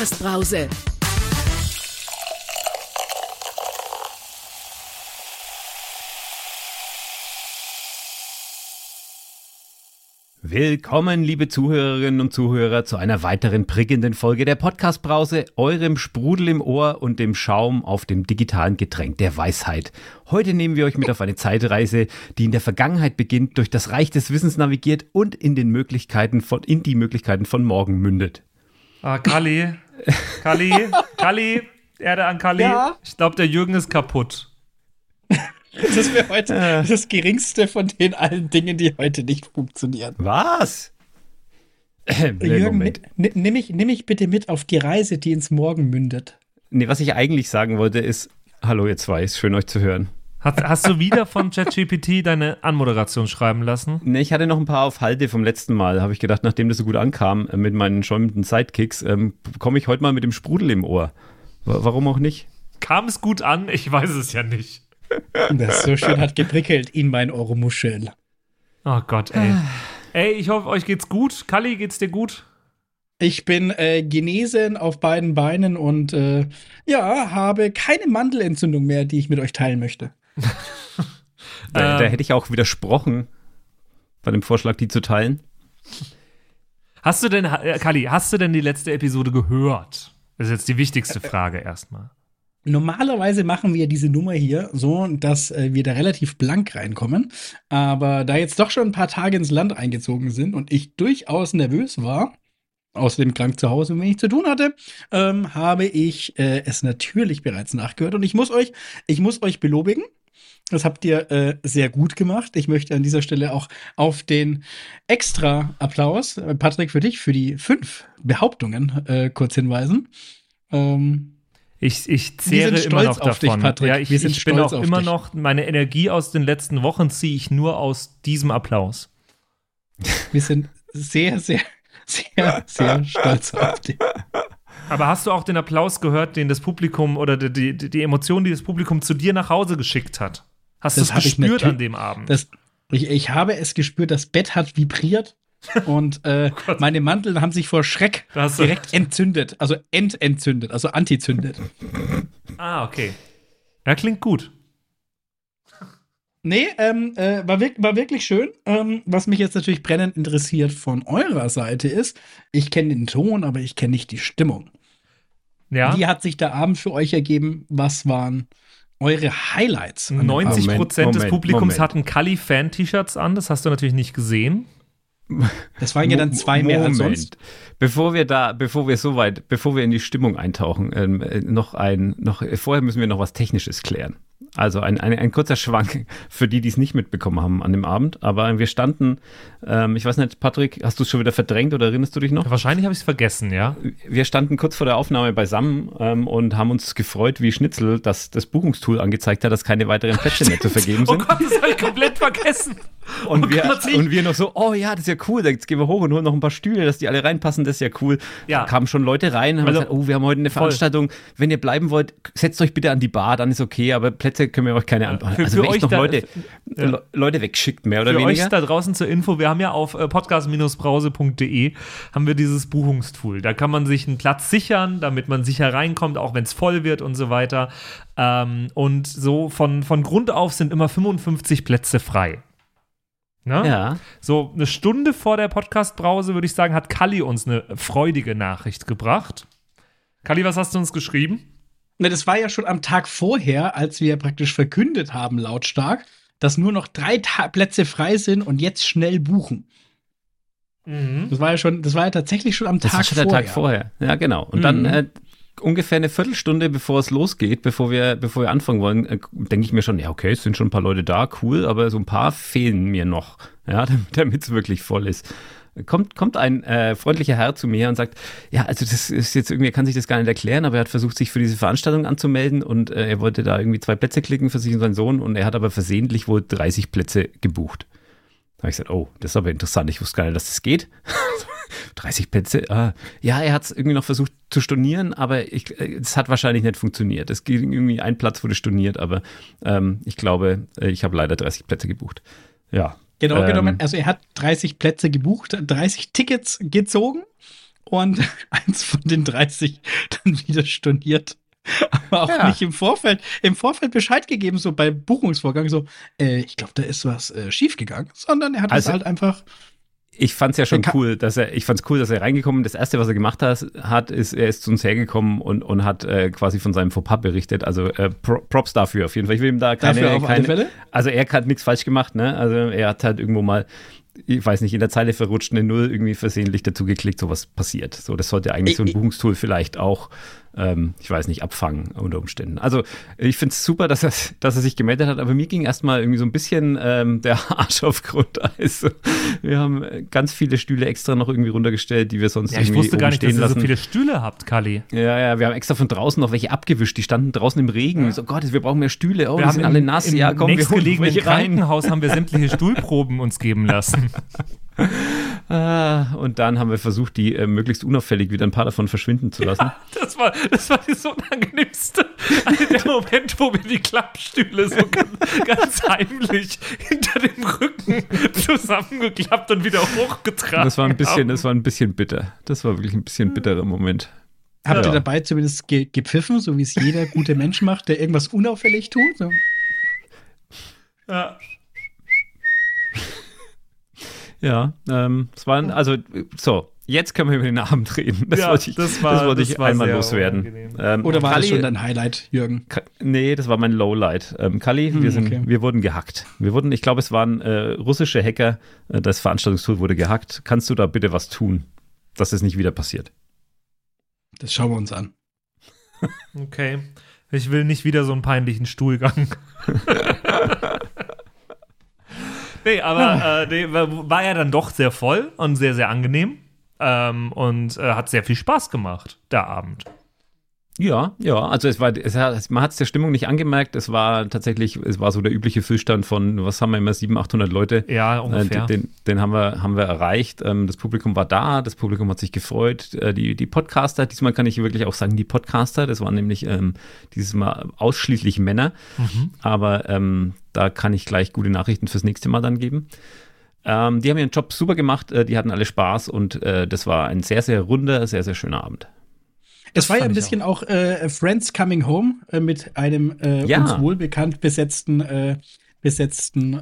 Podcast-Brause. Willkommen, liebe Zuhörerinnen und Zuhörer, zu einer weiteren prickelnden Folge der Podcast-Brause, eurem Sprudel im Ohr und dem Schaum auf dem digitalen Getränk der Weisheit. Heute nehmen wir euch mit auf eine Zeitreise, die in der Vergangenheit beginnt, durch das Reich des Wissens navigiert und in den Möglichkeiten von, in die Möglichkeiten von morgen mündet. Ah, Kali. Kali. Kali. Erde an Kali. Ja? Ich glaube, der Jürgen ist kaputt. Das wäre heute das geringste von den allen Dingen, die heute nicht funktionieren. Was? Äh, Jürgen, ni- nimm mich, nimm mich bitte mit auf die Reise, die ins Morgen mündet. Nee, was ich eigentlich sagen wollte ist, hallo ihr zwei, ist schön euch zu hören. Hast, hast du wieder von ChatGPT deine Anmoderation schreiben lassen? Nee, ich hatte noch ein paar auf Halde vom letzten Mal, habe ich gedacht, nachdem das so gut ankam äh, mit meinen schäumenden Sidekicks, ähm, komme ich heute mal mit dem Sprudel im Ohr. Wa- Warum auch nicht? Kam es gut an? Ich weiß es ja nicht. Das so schön hat geprickelt in mein Ohrmuschel. Oh Gott, ey. Ey, ich hoffe, euch geht's gut. Kali, geht's dir gut? Ich bin äh, genesen auf beiden Beinen und äh, ja, habe keine Mandelentzündung mehr, die ich mit euch teilen möchte. Da, Ähm. da hätte ich auch widersprochen bei dem Vorschlag, die zu teilen. Hast du denn, äh, Kali, hast du denn die letzte Episode gehört? Das ist jetzt die wichtigste Frage erstmal. Normalerweise machen wir diese Nummer hier so, dass äh, wir da relativ blank reinkommen. Aber da jetzt doch schon ein paar Tage ins Land eingezogen sind und ich durchaus nervös war, außerdem krank zu Hause und wenig zu tun hatte, ähm, habe ich äh, es natürlich bereits nachgehört. Und ich muss euch, ich muss euch belobigen. Das habt ihr äh, sehr gut gemacht. Ich möchte an dieser Stelle auch auf den extra Applaus, äh, Patrick, für dich, für die fünf Behauptungen äh, kurz hinweisen. Ähm, Ich, ich zehre immer stolz noch auf dich, davon. Patrick. Ja, ich, ich bin auch immer dich. noch, meine Energie aus den letzten Wochen ziehe ich nur aus diesem Applaus. Wir sind sehr, sehr, sehr, sehr stolz auf dich. Aber hast du auch den Applaus gehört, den das Publikum oder die, die, die Emotion, die das Publikum zu dir nach Hause geschickt hat? Hast du Das es gespürt an dem Abend? Das, ich, ich habe es gespürt, das Bett hat vibriert und äh, meine Mandeln haben sich vor Schreck direkt entzündet. Also ententzündet, also antizündet. ah, okay. Ja, klingt gut. Nee, ähm, äh, war, wirk war wirklich schön. Ähm, was mich jetzt natürlich brennend interessiert von eurer Seite ist, ich kenne den Ton, aber ich kenne nicht die Stimmung. Ja, Wie hat sich der Abend für euch ergeben? Was waren eure Highlights? an dem 90 Abend? Prozent des Moment, Publikums Moment. hatten Kali-Fan-T-Shirts an. Das hast du natürlich nicht gesehen. Das waren ja dann zwei mehr als sonst. Bevor wir da, bevor wir so weit, bevor wir in die Stimmung eintauchen, ähm, äh, noch ein, noch, vorher müssen wir noch was Technisches klären. Also ein, ein, ein kurzer Schwank für die, die es nicht mitbekommen haben an dem Abend. Aber wir standen, ähm, ich weiß nicht, Patrick, hast du es schon wieder verdrängt oder erinnerst du dich noch? Wahrscheinlich habe ich es vergessen, ja. Wir standen kurz vor der Aufnahme beisammen ähm, und haben uns gefreut wie Schnitzel, dass das Buchungstool angezeigt hat, dass keine weiteren Plätze mehr zu vergeben Oh sind. Gott, das habe ich komplett vergessen. Und, Oh wir, Gott, und wir noch so, oh ja, das ist ja cool, jetzt gehen wir hoch und holen noch ein paar Stühle, dass die alle reinpassen, das ist ja cool. Ja. Kamen schon Leute rein, haben Also, gesagt, oh, wir haben heute eine voll. Veranstaltung, wenn ihr bleiben wollt, setzt euch bitte an die Bar, dann ist okay, aber Plätze können wir euch keine anbieten. für- Also für euch noch da- Leute, ja. Le- Leute wegschickt, mehr oder Für weniger. euch da draußen zur Info, wir haben ja auf äh, podcast-brause.de haben wir dieses Buchungstool. Da kann man sich einen Platz sichern, damit man sicher reinkommt, auch wenn es voll wird und so weiter. Ähm, und so von, von Grund auf sind immer 55 Plätze frei. Ne? ja. So eine Stunde vor der Podcast-Brause, würde ich sagen, hat Kalli uns eine freudige Nachricht gebracht. Kalli, was hast du uns geschrieben? Ne, das war ja schon am Tag vorher, als wir praktisch verkündet haben, lautstark, dass nur noch drei Ta Plätze frei sind und jetzt schnell buchen. Das war ja schon, das war ja tatsächlich schon am Das Tag war schon der vorher. Tag vorher. Ja, genau. Und dann Mhm. äh, ungefähr eine Viertelstunde, bevor es losgeht, bevor wir, bevor wir anfangen wollen, äh, denke ich mir schon, ja, okay, es sind schon ein paar Leute da, cool, aber so ein paar fehlen mir noch, ja, damit es wirklich voll ist. Kommt, kommt ein äh, freundlicher Herr zu mir und sagt, ja, also das ist jetzt irgendwie, er kann sich das gar nicht erklären, aber er hat versucht, sich für diese Veranstaltung anzumelden und äh, er wollte da irgendwie zwei Plätze klicken für sich und seinen Sohn und er hat aber versehentlich wohl 30 Plätze gebucht. Da habe ich gesagt, oh, das ist aber interessant, ich wusste gar nicht, dass das geht. 30 Plätze. Ah, ja, er hat es irgendwie noch versucht zu stornieren, aber ich, äh, es hat wahrscheinlich nicht funktioniert. Es ging irgendwie ein Platz wurde storniert, aber ähm, ich glaube, äh, ich habe leider 30 Plätze gebucht. Ja. Genau Ähm, genommen, also er hat 30 Plätze gebucht, 30 Tickets gezogen und eins von den 30 dann wieder storniert. Aber auch Ja. nicht im Vorfeld, im Vorfeld Bescheid gegeben, so beim Buchungsvorgang, so, äh, ich glaube, da ist was äh, schiefgegangen, sondern er hat Also- es halt einfach. Ich fand's ja schon cool, dass er, ich fand's cool, dass er reingekommen ist. Das erste, was er gemacht hat, hat ist, er ist zu uns hergekommen und, und hat äh, quasi von seinem Fauxpas berichtet. Also äh, Pro Props dafür auf jeden Fall. Ich will ihm da keine, Dafür auf keine Fälle. also er hat nichts falsch gemacht, ne? Also er hat halt irgendwo mal, ich weiß nicht, in der Zeile verrutscht eine Null irgendwie versehentlich dazu geklickt, sowas passiert. So, das sollte eigentlich so ein Ich- Buchungstool vielleicht auch, ähm, ich weiß nicht, abfangen unter Umständen. Also ich finde es super, dass er, dass er sich gemeldet hat, aber mir ging erstmal irgendwie so ein bisschen ähm, der Arsch auf Grundeis. Wir haben ganz viele Stühle extra noch irgendwie runtergestellt, die wir sonst Ja, ich irgendwie wusste gar nicht, dass stehen ihr lassen. so viele Stühle habt, Kali. ja, ja, wir haben extra von draußen noch welche abgewischt. Die standen draußen im Regen. So, Gott, wir brauchen mehr Stühle. Oh, Wir die haben sind im, alle nass. im ja, komm, wir holen welche rein. Krankenhaus haben wir sämtliche Stuhlproben uns geben lassen. Ah, und dann haben wir versucht, die äh, möglichst unauffällig wieder ein paar davon verschwinden zu lassen. Das war, das war das Unangenehmste. Also der Moment, wo wir die Klappstühle so ganz, ganz heimlich hinter dem Rücken zusammengeklappt und wieder hochgetragen Das war ein bisschen, haben. das war ein bisschen bitter. Das war wirklich ein bisschen bitterer Moment. Habt Ja. ihr dabei zumindest ge gepfiffen, so wie es jeder gute Mensch macht, der irgendwas unauffällig tut? So. Ja. Ja, ähm, es waren, also, äh, so, jetzt können wir über den Abend reden. Das Ja, wollte ich, das war- wollte das ich war einmal loswerden. Ähm, Oder war das Kalli- schon dein Highlight, Jürgen? Ka- Nee, das war mein Lowlight. Ähm, Kali, Hm, wir, sind, okay. wir wurden gehackt. Wir wurden, ich glaube, es waren äh, russische Hacker. Äh, das Veranstaltungstool wurde gehackt. Kannst du da bitte was tun, dass es nicht wieder passiert? Das schauen wir uns an. Okay. Ich will nicht wieder so einen peinlichen Stuhlgang. nee, aber äh, nee, war ja dann doch sehr voll und sehr, sehr angenehm. Ähm, und äh, hat sehr viel Spaß gemacht, der Abend. Ja, ja, also es war, es hat, man hat es der Stimmung nicht angemerkt. Es war tatsächlich, es war so der übliche Füllstand von, was haben wir immer, 700, 800 Leute. Ja, Äh, ungefähr. Den, den haben, wir, haben wir erreicht. Ähm, Das Publikum war da, das Publikum hat sich gefreut. Äh, Die, die Podcaster, diesmal kann ich wirklich auch sagen, die Podcaster, das waren nämlich ähm, dieses Mal ausschließlich Männer. Mhm. Aber ähm, da kann ich gleich gute Nachrichten fürs nächste Mal dann geben. Ähm, die haben ihren Job super gemacht, äh, die hatten alle Spaß und äh, das war ein sehr, sehr runder, sehr, sehr schöner Abend. Es war ja ein bisschen auch, äh, Friends Coming Home äh, mit einem äh, Ja. uns wohlbekannt besetzten, äh, besetzten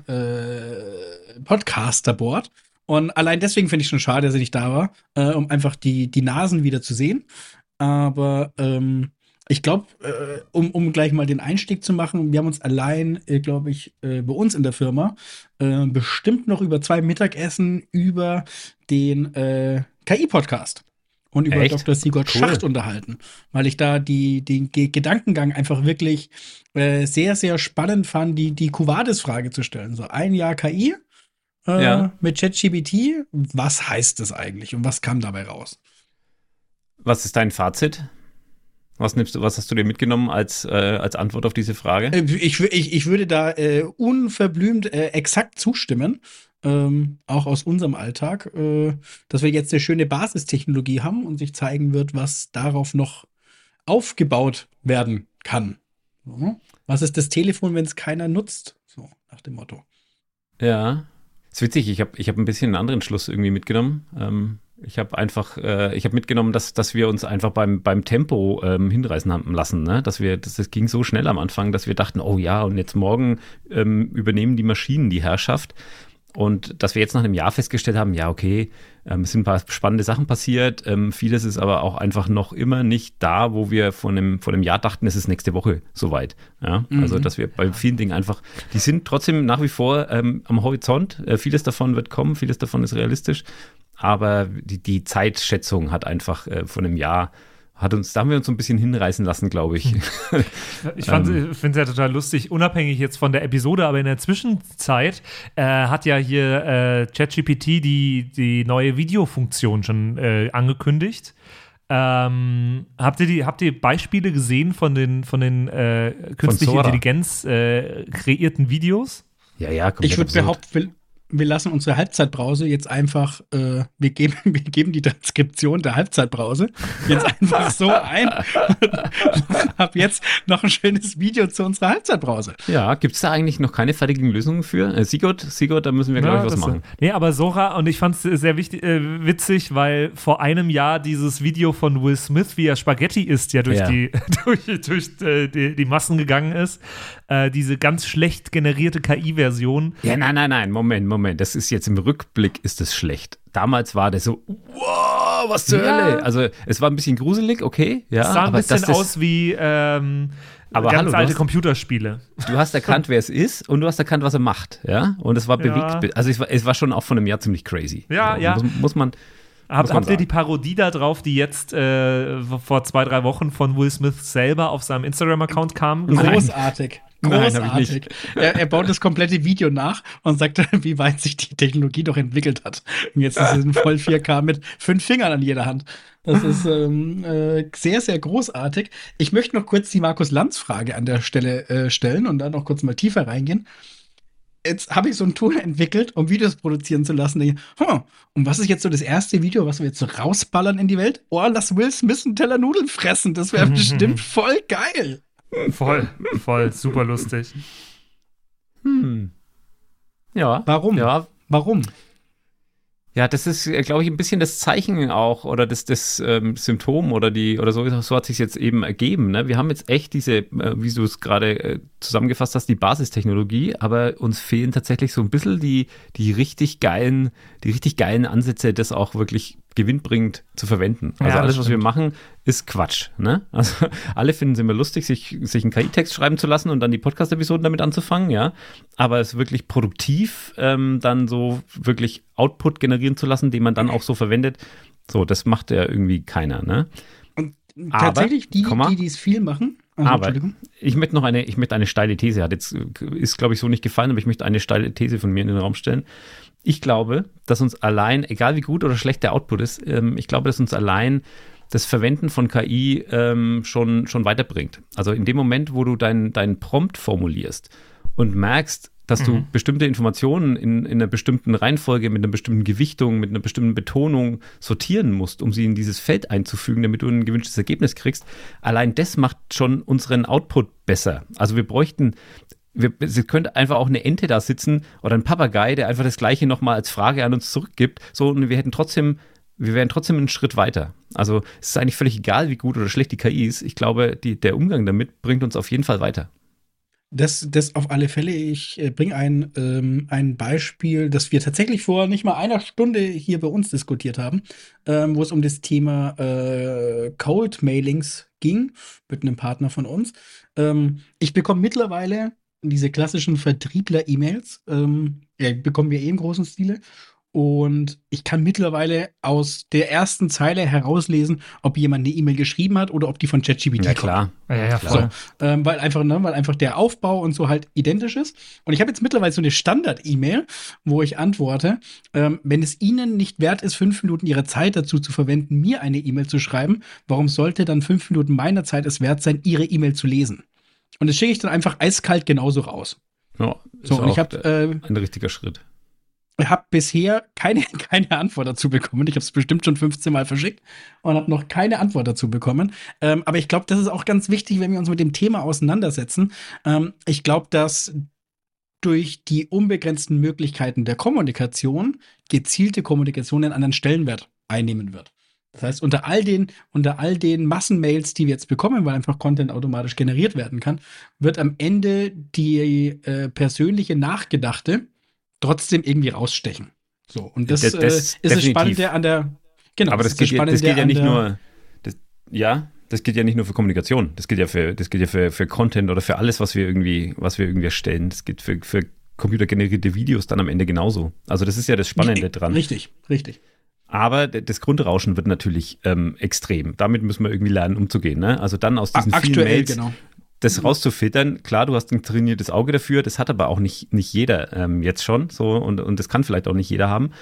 Podcaster-Board. Und allein deswegen finde ich schon schade, dass er nicht da war, um einfach die, die Nasen wieder zu sehen. Aber ähm, ich glaube, äh, um, um gleich mal den Einstieg zu machen, wir haben uns allein, äh, glaube ich, äh, bei uns in der Firma äh, bestimmt noch über zwei Mittagessen über den äh, KI-Podcast und über Echt? Dr. Sigurd Cool. Schacht unterhalten, weil ich da die, den Ge Gedankengang einfach wirklich äh, sehr, sehr spannend fand, die, die Cuvades-Frage zu stellen. So ein Jahr KI Ja. mit ChatGPT, was heißt das eigentlich und was kam dabei raus? Was ist dein Fazit? Was, nimmst du, was hast du dir mitgenommen als, äh, als Antwort auf diese Frage? Äh, Ich, ich, ich würde da äh, unverblümt äh, exakt zustimmen, ähm, auch aus unserem Alltag, äh, dass wir jetzt eine schöne Basistechnologie haben und sich zeigen wird, was darauf noch aufgebaut werden kann. So. Was ist das Telefon, wenn es keiner nutzt? So, nach dem Motto. Ja. Ist witzig, ich habe ich hab ein bisschen einen anderen Schluss irgendwie mitgenommen. Ähm, ich habe einfach, äh, ich habe mitgenommen, dass, dass wir uns einfach beim, beim Tempo ähm, hinreißen haben lassen. Ne? Dass wir, das, das ging so schnell am Anfang, dass wir dachten, oh ja, und jetzt morgen ähm, übernehmen die Maschinen die Herrschaft. Und dass wir jetzt nach einem Jahr festgestellt haben, ja, okay, ähm, es sind ein paar spannende Sachen passiert. Ähm, vieles ist aber auch einfach noch immer nicht da, wo wir vor einem, vor einem Jahr dachten, es ist nächste Woche soweit. Ja? Also, Mhm. dass wir bei vielen Dingen einfach, die sind trotzdem nach wie vor ähm, am Horizont. Äh, vieles davon wird kommen, vieles davon ist realistisch. Aber die, die Zeitschätzung hat einfach äh, vor einem Jahr, hat uns, da haben wir uns so ein bisschen hinreißen lassen, glaube ich. Ich Ähm. finde es ja total lustig, unabhängig jetzt von der Episode, aber in der Zwischenzeit äh, hat ja hier äh, ChatGPT die, die neue Videofunktion schon äh, angekündigt. Ähm, habt, ihr die, habt ihr Beispiele gesehen von den, von den äh, künstliche. Intelligenz äh, kreierten Videos? ja, ja, komplett Ich würde behaupten, wir lassen unsere Halbzeitbrause jetzt einfach, äh, wir, geben, wir geben die Transkription der Halbzeitbrause jetzt einfach so ein und habe jetzt noch ein schönes Video zu unserer Halbzeitbrause. Ja, gibt es da eigentlich noch keine fertigen Lösungen für? Äh, Sigurd, Sigurd, da müssen wir, glaube Ja, ich, was machen. Nee, aber Sora, und ich fand es sehr wichtig, äh, witzig, weil vor einem Jahr dieses Video von Will Smith, wie er Spaghetti isst, ja durch, Ja. Die, durch, durch äh, die, die Massen gegangen ist. Äh, diese ganz schlecht generierte KI-Version. Ja, nein, nein, nein, Moment, Moment. Das ist jetzt im Rückblick ist das schlecht. Damals war das so, wow, was zur Ja. Hölle. Also es war ein bisschen gruselig, okay, ja. sah ein bisschen das, aus wie ähm, Aber ganz hallo, du alte hast- Computerspiele. Du hast erkannt, wer es ist und du hast erkannt, was er macht, ja. Und es war Ja. bewegt. Also es war, es war schon auch von einem Jahr ziemlich crazy. Ja, ja. Muss, muss man. Hab, habt ihr die Parodie da drauf, die jetzt äh, vor zwei, drei Wochen von Will Smith selber auf seinem Instagram-Account kam? Nein. Großartig. Nein, ich Großartig. er, er baut das komplette Video nach und sagt, wie weit sich die Technologie doch entwickelt hat. Und jetzt ist es in voll 4K mit fünf Fingern an jeder Hand. Das ist ähm, äh, sehr, sehr großartig. Ich möchte noch kurz die Markus-Lanz-Frage an der Stelle äh, stellen und dann noch kurz mal tiefer reingehen. Jetzt habe ich so ein Tool entwickelt, um Videos produzieren zu lassen. Denke, Hm, und was ist jetzt so das erste Video, was wir jetzt so rausballern in die Welt? Oh, lass Will Smith einen Teller Nudeln fressen. Das wäre bestimmt voll geil. Voll, voll, super lustig. Hm. Ja. Warum? Ja, Warum? Ja, das ist, glaube ich, ein bisschen das Zeichen auch oder das, das ähm, Symptom oder die oder so, so hat sich jetzt eben ergeben. Ne? Wir haben jetzt echt diese, äh, wie du es gerade äh, zusammengefasst hast, die Basistechnologie, aber uns fehlen tatsächlich so ein bisschen die, die richtig geilen, die richtig geilen Ansätze, das auch wirklich gewinnbringend zu verwenden. Also Ja, alles, was wir machen, ist Quatsch. Ne? Also alle finden es immer lustig, sich, sich einen KI-Text schreiben zu lassen und dann die Podcast-Episoden damit anzufangen, ja. Aber es wirklich produktiv ähm, dann so wirklich Output generieren zu lassen, den man dann auch so verwendet, so, das macht ja irgendwie keiner, ne? Und Aber, tatsächlich die, Komma. die dies viel machen. Also, Aber Entschuldigung. ich möchte noch eine, ich möchte eine steile These, hat jetzt, ist glaube ich so nicht gefallen, aber ich möchte eine steile These von mir in den Raum stellen. Ich glaube, dass uns allein, egal wie gut oder schlecht der Output ist, ähm, ich glaube, dass uns allein das Verwenden von KI ähm, schon, schon weiterbringt. Also in dem Moment, wo du deinen dein Prompt formulierst und merkst, dass du bestimmte Informationen in, in einer bestimmten Reihenfolge, mit einer bestimmten Gewichtung, mit einer bestimmten Betonung sortieren musst, um sie in dieses Feld einzufügen, damit du ein gewünschtes Ergebnis kriegst. Allein das macht schon unseren Output besser. Also wir bräuchten, wir, es könnte einfach auch eine Ente da sitzen oder ein Papagei, der einfach das Gleiche nochmal als Frage an uns zurückgibt. So, und wir hätten trotzdem, wir wären trotzdem einen Schritt weiter. Also es ist eigentlich völlig egal, wie gut oder schlecht die KI ist. Ich glaube, die, der Umgang damit bringt uns auf jeden Fall weiter. Das, das auf alle Fälle. Ich äh, bringe ein, ähm, ein Beispiel, das wir tatsächlich vor nicht mal einer Stunde hier bei uns diskutiert haben, ähm, wo es um das Thema äh, Cold Mailings ging mit einem Partner von uns. Ähm, ich bekomme mittlerweile diese klassischen Vertriebler-E-Mails, ähm, ja, bekommen wir eh im großen Stile. Und ich kann mittlerweile aus der ersten Zeile herauslesen, ob jemand eine E-Mail geschrieben hat oder ob die von ChatGPT Ja, kommt. klar. Ja, ja, Klar. voll. Ähm, weil einfach, ne, weil einfach der Aufbau und so halt identisch ist. Und ich habe jetzt mittlerweile so eine Standard-E-Mail, wo ich antworte, ähm, wenn es Ihnen nicht wert ist, fünf Minuten Ihrer Zeit dazu zu verwenden, mir eine E-Mail zu schreiben, warum sollte dann fünf Minuten meiner Zeit es wert sein, Ihre E-Mail zu lesen? Und das schicke ich dann einfach eiskalt genauso raus. Ja, ist So, und ich habe äh, ein richtiger Schritt. hab bisher keine, keine Antwort dazu bekommen. Ich habe es bestimmt schon 15 Mal verschickt und habe noch keine Antwort dazu bekommen. Ähm, aber ich glaube, das ist auch ganz wichtig, wenn wir uns mit dem Thema auseinandersetzen. Ähm, ich glaube, dass durch die unbegrenzten Möglichkeiten der Kommunikation gezielte Kommunikation einen anderen Stellenwert einnehmen wird. Das heißt, unter all den, unter all den Massenmails, die wir jetzt bekommen, weil einfach Content automatisch generiert werden kann, wird am Ende die äh, persönliche Nachgedachte trotzdem irgendwie rausstechen. So, und das, Das- das äh, ist das. Spannende an der, genau, Aber das, ist geht, ja- das geht ja nicht nur, das, ja, das geht ja nicht nur für Kommunikation. Das geht ja für, das geht ja für, für Content oder für alles, was wir irgendwie, was wir irgendwie erstellen. Das geht für, für computergenerierte Videos dann am Ende genauso. Also das ist ja das Spannende dran. Richtig, richtig. Aber das Grundrauschen wird natürlich ähm, extrem. Damit müssen wir irgendwie lernen, umzugehen. Ne? Also dann aus diesen vielen Aktuell, Mails genau. das rauszufiltern. Klar, du hast ein trainiertes Auge dafür, das hat aber auch nicht, nicht jeder ähm, jetzt schon so und, und das kann vielleicht auch nicht jeder haben.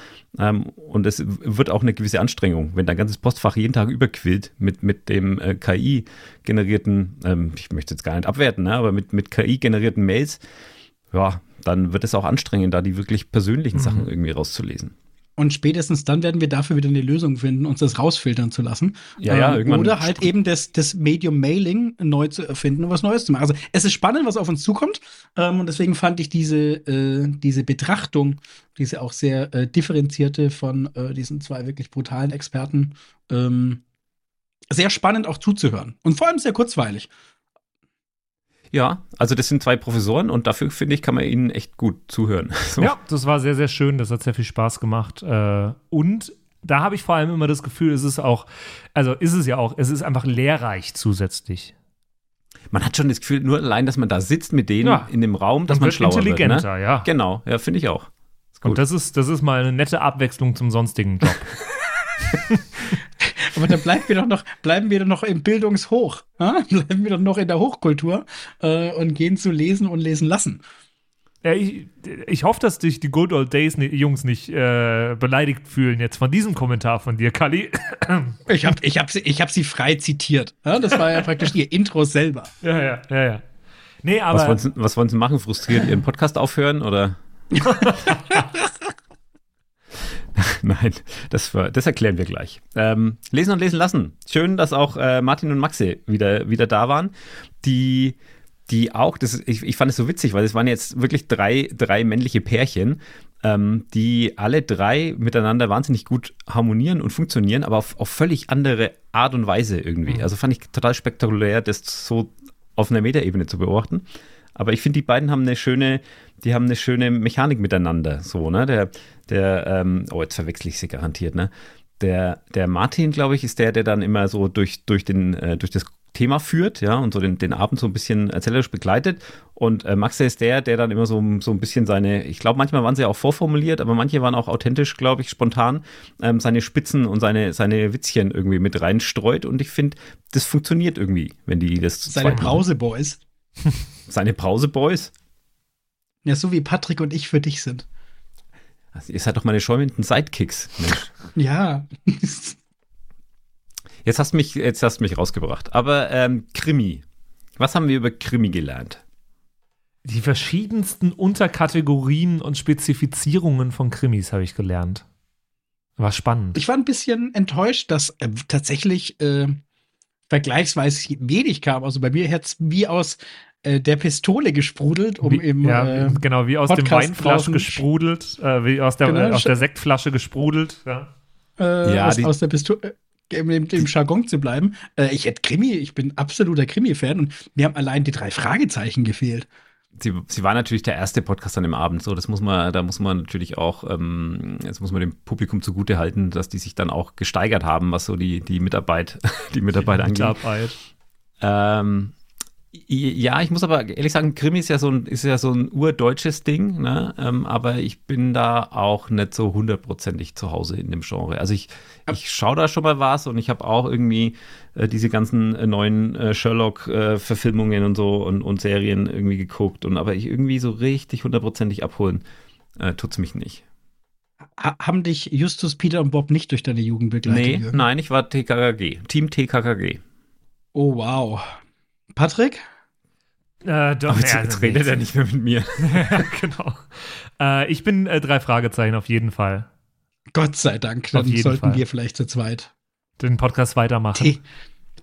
Ähm, und es wird auch eine gewisse Anstrengung, wenn dein ganzes Postfach jeden Tag überquillt mit, mit dem äh, KI-generierten, ähm, ich möchte jetzt gar nicht abwerten, ne, aber mit, mit KI-generierten Mails, ja, dann wird es auch anstrengend, da die wirklich persönlichen Mhm. Sachen irgendwie rauszulesen. Und spätestens dann werden wir dafür wieder eine Lösung finden, uns das rausfiltern zu lassen. Ja, ja, Ähm, irgendwann- Oder halt eben das, das Medium Mailing neu zu erfinden und was Neues zu machen. Also es ist spannend, was auf uns zukommt. Ähm, und deswegen fand ich diese, äh, diese Betrachtung, diese auch sehr äh, differenzierte von äh, diesen zwei wirklich brutalen Experten, ähm, sehr spannend auch zuzuhören. Und vor allem sehr kurzweilig. Ja, also das sind zwei Professoren und dafür, finde ich, kann man ihnen echt gut zuhören. So. Ja, das war sehr, sehr schön. Das hat sehr viel Spaß gemacht. Äh, und da habe ich vor allem immer das Gefühl, es ist auch, also ist es ja auch, es ist einfach lehrreich zusätzlich. Man hat schon das Gefühl, nur allein, dass man da sitzt mit denen Ja. in dem Raum, dass man wird schlauer wird. intelligenter, Ne? ja. Genau, ja, finde ich auch. Und das ist, das ist mal eine nette Abwechslung zum sonstigen Job. Aber dann bleiben wir doch noch, bleiben wir doch noch im Bildungshoch. Ja? Bleiben wir doch noch in der Hochkultur äh, und gehen zu lesen und lesen lassen. ja, ich, ich hoffe, dass dich die Good Old Days Jungs nicht äh, beleidigt fühlen jetzt von diesem Kommentar von dir, Kali. Ich habe ich hab sie, ich hab sie frei zitiert. Ja? Das war ja praktisch ihr Intro selber. ja, ja, ja, ja. Nee, aber. was, wollen sie, was wollen sie machen? Frustriert ihren Podcast aufhören oder? Nein, das, war, das erklären wir gleich. Ähm, lesen und lesen lassen. Schön, dass auch äh, Martin und Maxe wieder, wieder da waren. Die, die auch, das, ich, ich fand es so witzig, weil es waren jetzt wirklich drei, drei männliche Pärchen, ähm, die alle drei miteinander wahnsinnig gut harmonieren und funktionieren, aber auf, auf völlig andere Art und Weise irgendwie. Also fand ich total spektakulär, das so auf einer Metaebene zu beobachten. Aber ich finde, die beiden haben eine schöne, die haben eine schöne Mechanik miteinander. So, ne? Der, der, ähm, oh, jetzt verwechsel ich sie garantiert, ne? Der, der Martin, glaube ich, ist der, der dann immer so durch, durch, den, äh, durch das Thema führt, ja, und so den, den Abend so ein bisschen erzählerisch begleitet. Und äh, Max ist der, der dann immer so, so ein bisschen seine, ich glaube, manchmal waren sie auch vorformuliert, aber manche waren auch authentisch, glaube ich, spontan, ähm, seine Spitzen und seine, seine Witzchen irgendwie mit reinstreut. Und ich finde, das funktioniert irgendwie, wenn die das Seine. Brauseboys. Seine Brauseboys. Ja, so wie Patrick und ich für dich sind. Also, ihr seid doch meine schäumenden Sidekicks. Mensch. Ja. Jetzt hast du mich, jetzt hast du mich rausgebracht. Aber ähm, Krimi. Was haben wir über Krimi gelernt? Die verschiedensten Unterkategorien und Spezifizierungen von Krimis habe ich gelernt. War spannend. Ich war ein bisschen enttäuscht, dass äh, tatsächlich äh, vergleichsweise wenig kam. Also bei mir hätte es wie aus äh, der Pistole gesprudelt, um wie, im ja, äh, genau, wie aus dem Podcast Weinflasch draußen- gesprudelt, äh, wie aus der, Genau, äh, aus der Sektflasche gesprudelt. Ja. äh, Ja, aus, die- aus der Pistole. äh, Im, im, im Jargon zu bleiben. Äh, ich hätte Krimi, ich bin absoluter Krimi-Fan und mir haben allein die drei Fragezeichen gefehlt. Sie, sie war natürlich der erste Podcast an dem Abend. So, das muss man, da muss man natürlich auch, ähm, jetzt muss man dem Publikum zugute halten, dass die sich dann auch gesteigert haben, was so die, die Mitarbeit, die Mitarbeit angeht. Mitarbeit. Ähm, ja, ich muss aber ehrlich sagen, Krimi ist ja so ein, ist ja so ein urdeutsches Ding, ne? ähm, aber ich bin da auch nicht so hundertprozentig zu Hause in dem Genre. Also ich, ich schaue da schon mal was und ich habe auch irgendwie äh, diese ganzen äh, neuen äh, Sherlock-Verfilmungen und so und, und Serien irgendwie geguckt und aber ich irgendwie so richtig hundertprozentig abholen äh, tut's mich nicht. Ha haben dich Justus, Peter und Bob nicht durch deine Jugend begleitet? Nee, nein, ich war TKKG, Team TKKG. Oh, wow. Patrick? Äh, doch, Aber jetzt, ja, jetzt redet er nicht mehr mit mir. ja, genau. Äh, ich bin äh, drei Fragezeichen auf jeden Fall. Gott sei Dank, Auf dann sollten Fall. wir vielleicht zu zweit. Den Podcast weitermachen. T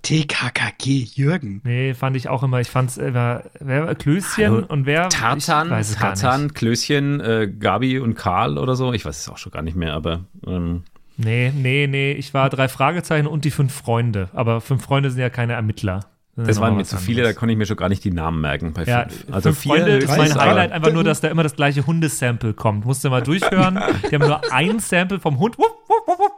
TKKG, Jürgen. Nee, fand ich auch immer. Ich fand's immer, wer war Klößchen Hallo, und wer? Es nicht. Tarzan, Klößchen, äh, Gabi und Karl oder so. Ich weiß es auch schon gar nicht mehr, aber ähm, Nee, nee, nee. Ich war drei Fragezeichen und die fünf Freunde. Aber fünf Freunde sind ja keine Ermittler. Das waren mir zu viele, da anderes. konnte ich mir schon gar nicht die Namen merken bei Ja, fünf. Also fünf vier Freunde ist mein Highlight aber- einfach nur, dass da immer das gleiche Hundesample kommt. Musst du mal durchhören. Die haben nur ein Sample vom Hund. Wupp, wupp, wupp, wupp.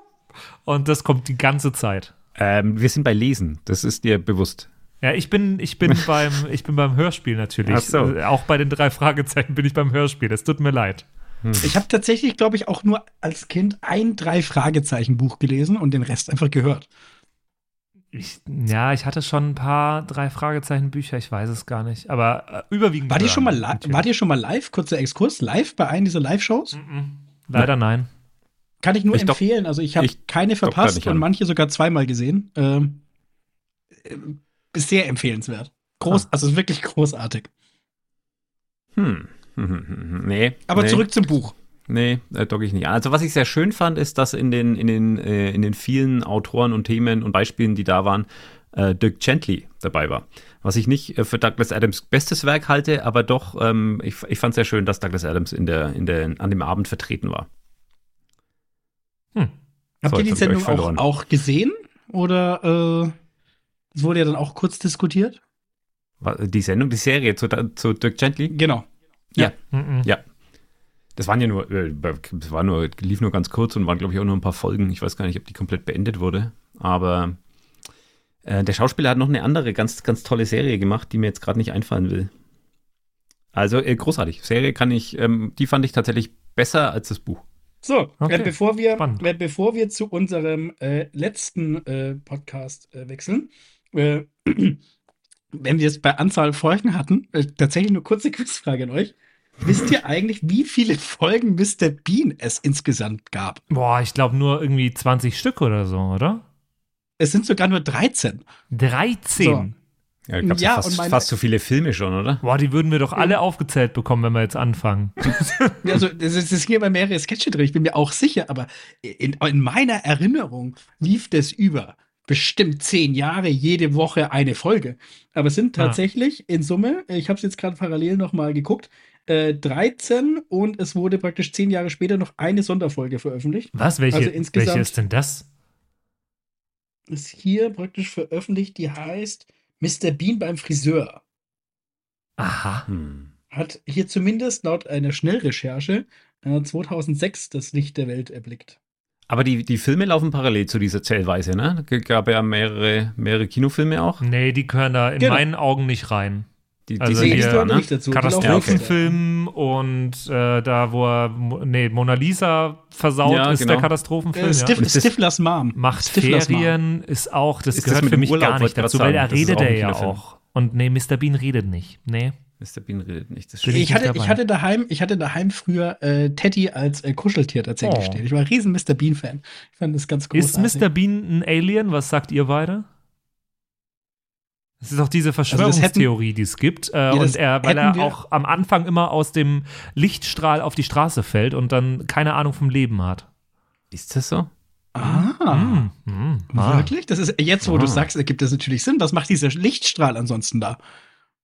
Und das kommt die ganze Zeit. Ähm, wir sind bei Lesen, das ist dir bewusst. Ja, ich bin, ich bin beim, ich bin beim Hörspiel natürlich. Ach so. Äh, Auch bei den drei Fragezeichen bin ich beim Hörspiel. Es tut mir leid. Ich habe tatsächlich, glaube ich, auch nur als Kind ein Drei-Fragezeichen-Buch gelesen und den Rest einfach gehört. Ich, ja, ich hatte schon ein paar drei Fragezeichen Bücher, ich weiß es gar nicht. Aber äh, überwiegend. War dir schon mal, li natürlich. war dir schon mal live, kurzer Exkurs, live bei einem dieser Live-Shows? Mhm. Leider nein. Kann ich nur Ich empfehlen. Also ich habe keine verpasst und an. manche sogar zweimal gesehen. Ähm, äh, ist sehr empfehlenswert. Groß, Ah. also ist wirklich großartig. Hm. nee. Aber nee. zurück zum Buch. Nee, äh, docke ich nicht an. Also was ich sehr schön fand, ist, dass in den, in den, äh, in den vielen Autoren und Themen und Beispielen, die da waren, äh, Dirk Gently dabei war. Was ich nicht äh, für Douglas Adams bestes Werk halte, aber doch, ähm, ich, ich fand es sehr schön, dass Douglas Adams in der, in der, an dem Abend vertreten war. Hm. Habt So, ihr die hab Sendung auch, auch gesehen? Oder äh, es wurde ja dann auch kurz diskutiert? Die Sendung, die Serie zu, zu Dirk Gently? Genau. Mhm. Ja. Das waren ja nur, äh, das war nur, lief nur ganz kurz und waren, glaube ich, auch nur ein paar Folgen. Ich weiß gar nicht, ob die komplett beendet wurde. Aber äh, der Schauspieler hat noch eine andere ganz, ganz tolle Serie gemacht, die mir jetzt gerade nicht einfallen will. Also äh, großartig. Serie kann ich, ähm, die fand ich tatsächlich besser als das Buch. So, Okay, äh, bevor, wir, äh, bevor wir zu unserem äh, letzten äh, Podcast äh, wechseln, äh, wenn wir es bei Anzahl Folgen hatten, äh, tatsächlich eine kurze Quizfrage an euch. Wisst ihr eigentlich, wie viele Folgen Mr. Bean es insgesamt gab? Boah, ich glaube nur irgendwie 20 Stück oder so, oder? Es sind sogar nur 13. 13. Ja, gab Ja, ja, und fast, meine- fast so viele Filme schon, oder? Boah, die würden wir doch alle aufgezählt bekommen, wenn wir jetzt anfangen. Also, es ist, hier immer mehrere Sketche drin, ich bin mir auch sicher, aber in, in meiner Erinnerung lief das über bestimmt zehn Jahre, jede Woche eine Folge. Aber es sind Ja. tatsächlich in Summe, ich habe es jetzt gerade parallel nochmal geguckt, äh, 13 und es wurde praktisch zehn Jahre später noch eine Sonderfolge veröffentlicht. Was? Welche, Also insgesamt- welche ist denn das? Ist hier praktisch veröffentlicht, die heißt Mr. Bean beim Friseur. Aha. Hm. Hat hier zumindest laut einer Schnellrecherche äh, 2006 das Licht der Welt erblickt. Aber die, die Filme laufen parallel zu dieser Zählweise, ne? Gab ja mehrere, mehrere Kinofilme auch. Nee, die gehören da in Genau. meinen Augen nicht rein. Die, Also hier- die da, gehören ne? nicht dazu. Katastrophenfilm und äh, da, wo er, nee, Mona Lisa versaut, Ja, ist genau. der Katastrophenfilm. Äh, ist das- Stiflers Mom. Macht Stiflers Mom. Ferien ist auch, das Ist das gehört mit für mich Urlaub, gar nicht dazu, weil er Das ist redet er ja auch. Und nee, Mr. Bean redet nicht. Nee. Mr. Bean redet nicht. Das ich hatte, ich, hatte daheim, ich hatte daheim früher äh, Teddy als äh, Kuscheltier tatsächlich Oh. stehen. Ich war ein riesen Mr. Bean-Fan. Ich fand das ganz Ist großartig. Mr. Bean ein Alien? Was sagt ihr beide? Es ist auch diese Verschwörungstheorie, die es gibt. Äh, das und er, weil er auch am Anfang immer aus dem Lichtstrahl auf die Straße fällt und dann keine Ahnung vom Leben hat. Ist das so? Ah, Hm, hm, ah. wirklich? Das ist jetzt, wo du Ah. sagst, ergibt das natürlich Sinn. Was macht dieser Lichtstrahl ansonsten da?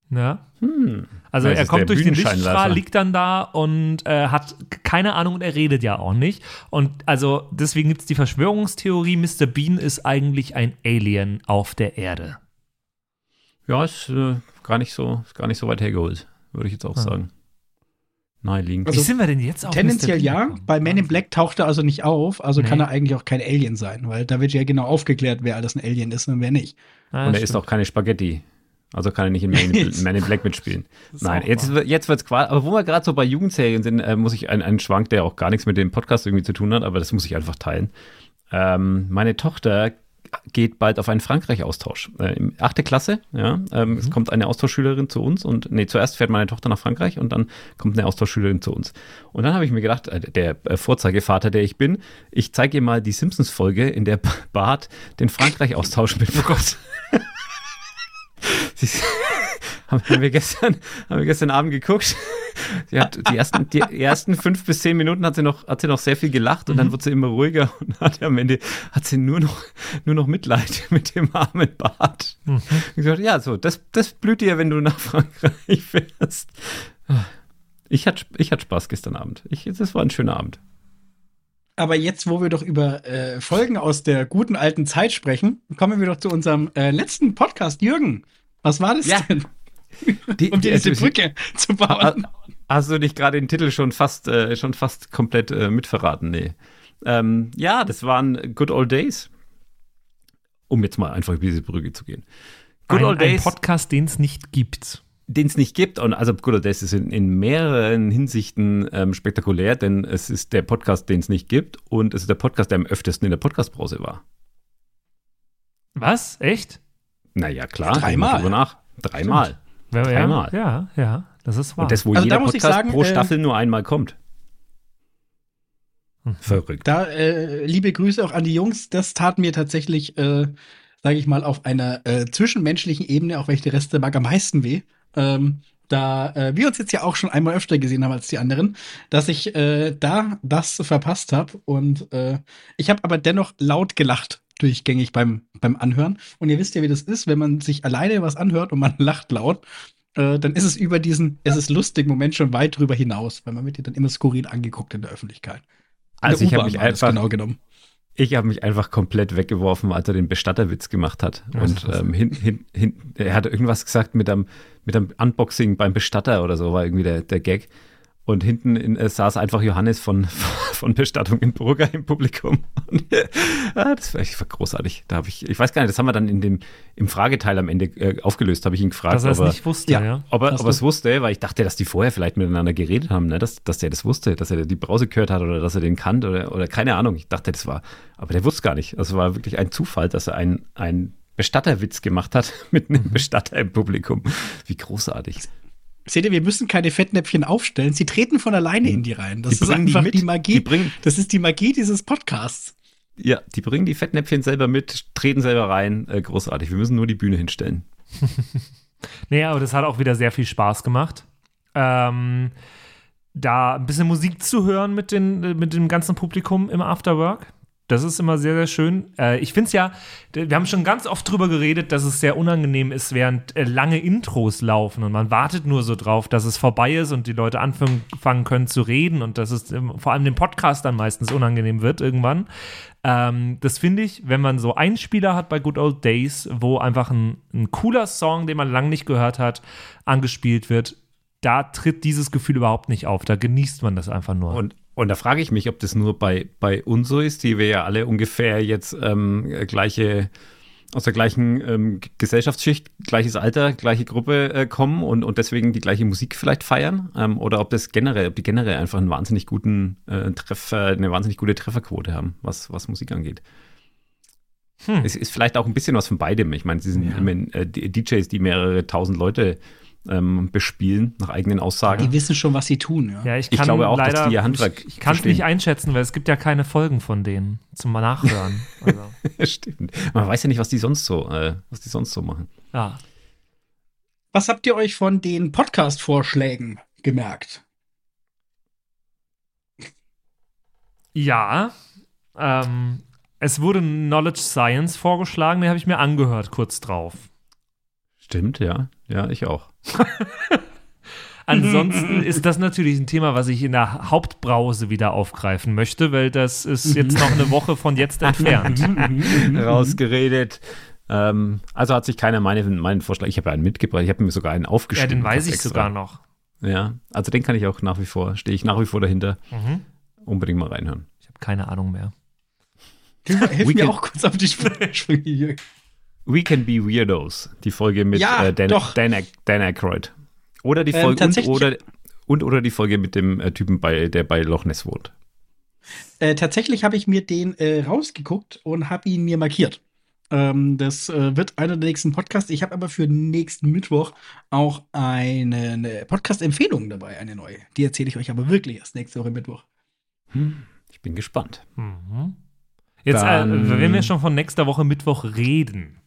Ja. Hm. Also Vielleicht er kommt durch den. Lichtstrahl, liegt dann da und äh, hat keine Ahnung und er redet ja auch nicht. Und also deswegen gibt es die Verschwörungstheorie, Mr. Bean ist eigentlich ein Alien auf der Erde. Ja, ist äh, gar nicht so, ist gar nicht so weit hergeholt, würde ich jetzt auch Ah. sagen. Naheliegend. Also Wie sind wir denn jetzt auf Tendenziell ja. Bei Men in Black taucht er also nicht auf, also Nee. kann er eigentlich auch kein Alien sein, weil da wird ja genau aufgeklärt, wer alles ein Alien ist und wer nicht. Ah, Und er isst stimmt. auch keine Spaghetti. Also kann er nicht in Man in, Man in Black mitspielen. ist Nein, jetzt, jetzt wird's quasi. Aber wo wir gerade so bei Jugendserien sind, äh, muss ich einen, einen Schwank, der auch gar nichts mit dem Podcast irgendwie zu tun hat, aber das muss ich einfach teilen. Ähm, meine Tochter geht bald auf einen Frankreich-Austausch. Äh, achte Klasse, ja. Ähm, Es kommt eine Austauschschülerin zu uns und nee, zuerst fährt meine Tochter nach Frankreich und dann kommt eine Austauschschülerin zu uns. Und dann habe ich mir gedacht, äh, der äh, Vorzeigevater, der ich bin, ich zeige ihr mal die Simpsons-Folge, in der Bart den Frankreich-Austausch mitbekommt. Sie haben wir gestern, haben wir gestern Abend geguckt. Sie hat die ersten, die ersten fünf bis zehn Minuten hat sie noch, hat sie noch sehr viel gelacht und dann wurde sie immer ruhiger und hat am Ende hat sie nur noch, nur noch Mitleid mit dem armen Bart. Mhm. Ich gesagt, ja, so, das, das blüht dir, wenn du nach Frankreich fährst. Ich hatte, ich hatte Spaß gestern Abend. Ich, das war ein schöner Abend. Aber jetzt, wo wir doch über äh, Folgen aus der guten alten Zeit sprechen, kommen wir doch zu unserem äh, letzten Podcast. Jürgen, was war das Ja. denn? Die, Um dir diese also, Brücke zu bauen. Hast du nicht gerade den Titel schon fast, äh, schon fast komplett äh, mitverraten? Nee. Ähm, ja, das waren Good Old Days. Um jetzt mal einfach über diese Brücke zu gehen. Good ein, Old ein Days, Podcast, den es nicht gibt. den es nicht gibt. Und also Good Old Days ist in, in mehreren Hinsichten ähm, spektakulär, denn es ist der Podcast, den es nicht gibt. Und es ist der Podcast, der am öftesten in der Podcastbrause war. Was? Echt? Naja, klar. Dreimal. drüber nach. Dreimal. Ja, Dreimal. Ja, ja, das ist wahr. Und das, wo Also da jeder muss ich Podcast sagen, pro äh, Staffel nur einmal kommt. Mhm. Verrückt. Da äh, liebe Grüße auch an die Jungs. Das tat mir tatsächlich, äh, sage ich mal, auf einer äh, zwischenmenschlichen Ebene, auch wenn ich die Reste mag, am meisten weh. Ähm, da äh, wir uns jetzt ja auch schon einmal öfter gesehen haben als die anderen, dass ich äh, da das verpasst habe. Und äh, ich habe aber dennoch laut gelacht durchgängig beim, beim Anhören. Und ihr wisst ja, wie das ist, wenn man sich alleine was anhört und man lacht laut, äh, dann ist es über diesen, es ist lustig Moment schon weit drüber hinaus, weil man wird ja dann immer skurril angeguckt in der Öffentlichkeit. In also ich habe mich einfach genau genommen. Ich habe mich einfach komplett weggeworfen, als er den Bestatterwitz gemacht hat. und ähm, hin, hin, hin, er hat irgendwas gesagt mit einem, mit einem Unboxing beim Bestatter oder so, war irgendwie der, der Gag. Und hinten in, äh, saß einfach Johannes von, von Bestattung in Burger im Publikum. Und, ah, das war, war großartig. Da habe ich, ich weiß gar nicht, das haben wir dann in dem, im Frageteil am Ende äh, aufgelöst, habe ich ihn gefragt. Dass er es nicht wusste, ja. ja. Ob er es wusste, weil ich dachte, dass die vorher vielleicht miteinander geredet haben, ne? dass, dass der das wusste, dass er die Brause gehört hat oder dass er den kannte oder, oder keine Ahnung. Ich dachte, das war, aber der wusste gar nicht. Also war wirklich ein Zufall, dass er ein, ein Bestatterwitz gemacht hat mit einem. Bestatter im Publikum. Wie großartig. Seht ihr, wir müssen keine Fettnäpfchen aufstellen. Sie treten von alleine in die rein. Das die ist einfach die, die Magie. Die bringen, das ist die Magie dieses Podcasts. Ja, die bringen die Fettnäpfchen selber mit, treten selber rein. Äh, großartig. Wir müssen nur die Bühne hinstellen. naja, aber das hat auch wieder sehr viel Spaß gemacht. Ähm, da ein bisschen Musik zu hören mit, den, mit dem ganzen Publikum im Afterwork. Das ist immer sehr, sehr schön. Äh, ich finde es ja, wir haben schon ganz oft drüber geredet, dass es sehr unangenehm ist, während äh, lange Intros laufen und man wartet nur so drauf, dass es vorbei ist und die Leute anfangen können zu reden und dass es ähm, vor allem dem Podcast dann meistens unangenehm wird irgendwann. Ähm, das finde ich, wenn man so Einspieler hat bei Good Old Days, wo einfach ein, ein cooler Song, den man lange nicht gehört hat, angespielt wird, da tritt dieses Gefühl überhaupt nicht auf. Da genießt man das einfach nur. Und und da frage ich mich, ob das nur bei, bei uns so ist, die wir ja alle ungefähr jetzt ähm, gleiche, aus der gleichen ähm, Gesellschaftsschicht, gleiches Alter, gleiche Gruppe äh, kommen und, und deswegen die gleiche Musik vielleicht feiern. Ähm, oder ob das generell, ob die generell einfach einen wahnsinnig guten äh, Treffer, eine wahnsinnig gute Trefferquote haben, was, was Musik angeht. Hm. Es ist vielleicht auch ein bisschen was von beidem. Ich meine, sie sind ja. äh, DJs, die mehrere tausend Leute ähm, bespielen, nach eigenen Aussagen. Die wissen schon, was sie tun. Ja, ja ich, ich glaube auch, leider, dass die ihr Handwerk Ich, ich kann es nicht einschätzen, weil es gibt ja keine Folgen von denen zum Nachhören. Also. Stimmt. Man weiß ja nicht, was die sonst so, äh, was die sonst so machen. Ja. Was habt ihr euch von den Podcast-Vorschlägen gemerkt? Ja, ähm, es wurde Knowledge Science vorgeschlagen, den habe ich mir angehört kurz drauf. Stimmt, ja. Ja, ich auch. Ansonsten ist das natürlich ein Thema, was ich in der Hauptbrause wieder aufgreifen möchte, weil das ist jetzt noch eine Woche von jetzt entfernt. Rausgeredet. Ähm, also hat sich keiner meinen, meinen Vorschlag, ich habe ja einen mitgebracht, ich habe mir sogar einen aufgeschrieben. Ja, den weiß ich extra. sogar noch. Ja, also den kann ich auch nach wie vor, stehe ich nach wie vor dahinter. Mhm. Unbedingt mal reinhören. Ich habe keine Ahnung mehr. Hilf mir auch kurz auf die Sprünge, Jürgen. We Can Be Weirdos, die Folge mit ja, äh, Dan, Dan, Dan, Aykroyd. Oder die ähm, Folge ähm, und, oder, und oder die Folge mit dem äh, Typen, bei, der bei Loch Ness wohnt. Äh, tatsächlich habe ich mir den äh, rausgeguckt und habe ihn mir markiert. Ähm, das äh, wird einer der nächsten Podcasts. Ich habe aber für nächsten Mittwoch auch eine, eine Podcast-Empfehlung dabei, eine neue. Die erzähle ich euch aber wirklich erst nächste Woche Mittwoch. Hm, ich bin gespannt. Mhm. Jetzt, äh, wenn wir schon von nächster Woche Mittwoch reden,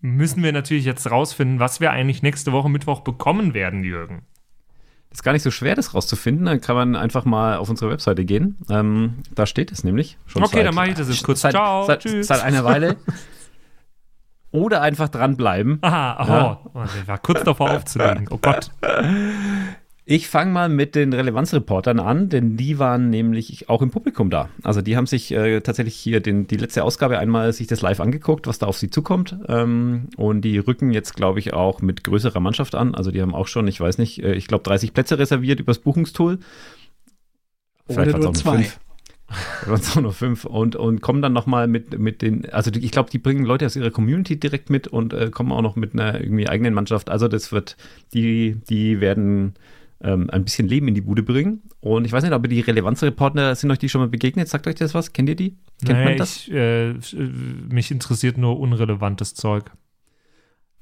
müssen wir natürlich jetzt rausfinden, was wir eigentlich nächste Woche Mittwoch bekommen werden, Jürgen. Das ist gar nicht so schwer, das rauszufinden. Dann kann man einfach mal auf unsere Webseite gehen. Ähm, da steht es nämlich. Schon okay, seit, dann mache ich das jetzt kurz. Seit, Ciao, seit, tschüss. Seit einer Weile. Oder einfach dranbleiben. Aha, oh, ja. oh, war kurz davor aufzulegen. Oh Gott. Ich fange mal mit den Relevanzreportern an, denn die waren nämlich auch im Publikum da. Also die haben sich äh, tatsächlich hier den, die letzte Ausgabe einmal sich das live angeguckt, was da auf sie zukommt. Ähm, und die rücken jetzt, glaube ich, auch mit größerer Mannschaft an. Also die haben auch schon, ich weiß nicht, äh, ich glaube 30 Plätze reserviert übers Buchungstool. Vielleicht waren es auch zwei. Fünf. waren es auch nur fünf und, und kommen dann nochmal mit, mit den, also die, ich glaube, die bringen Leute aus ihrer Community direkt mit und äh, kommen auch noch mit einer irgendwie eigenen Mannschaft. Also das wird, die, die werden ähm, ein bisschen Leben in die Bude bringen. Und ich weiß nicht, ob die Relevanzreporter sind euch die schon mal begegnet. Sagt euch das was? Kennt ihr die? Kennt naja, man das? Ich, äh, mich interessiert nur unrelevantes Zeug.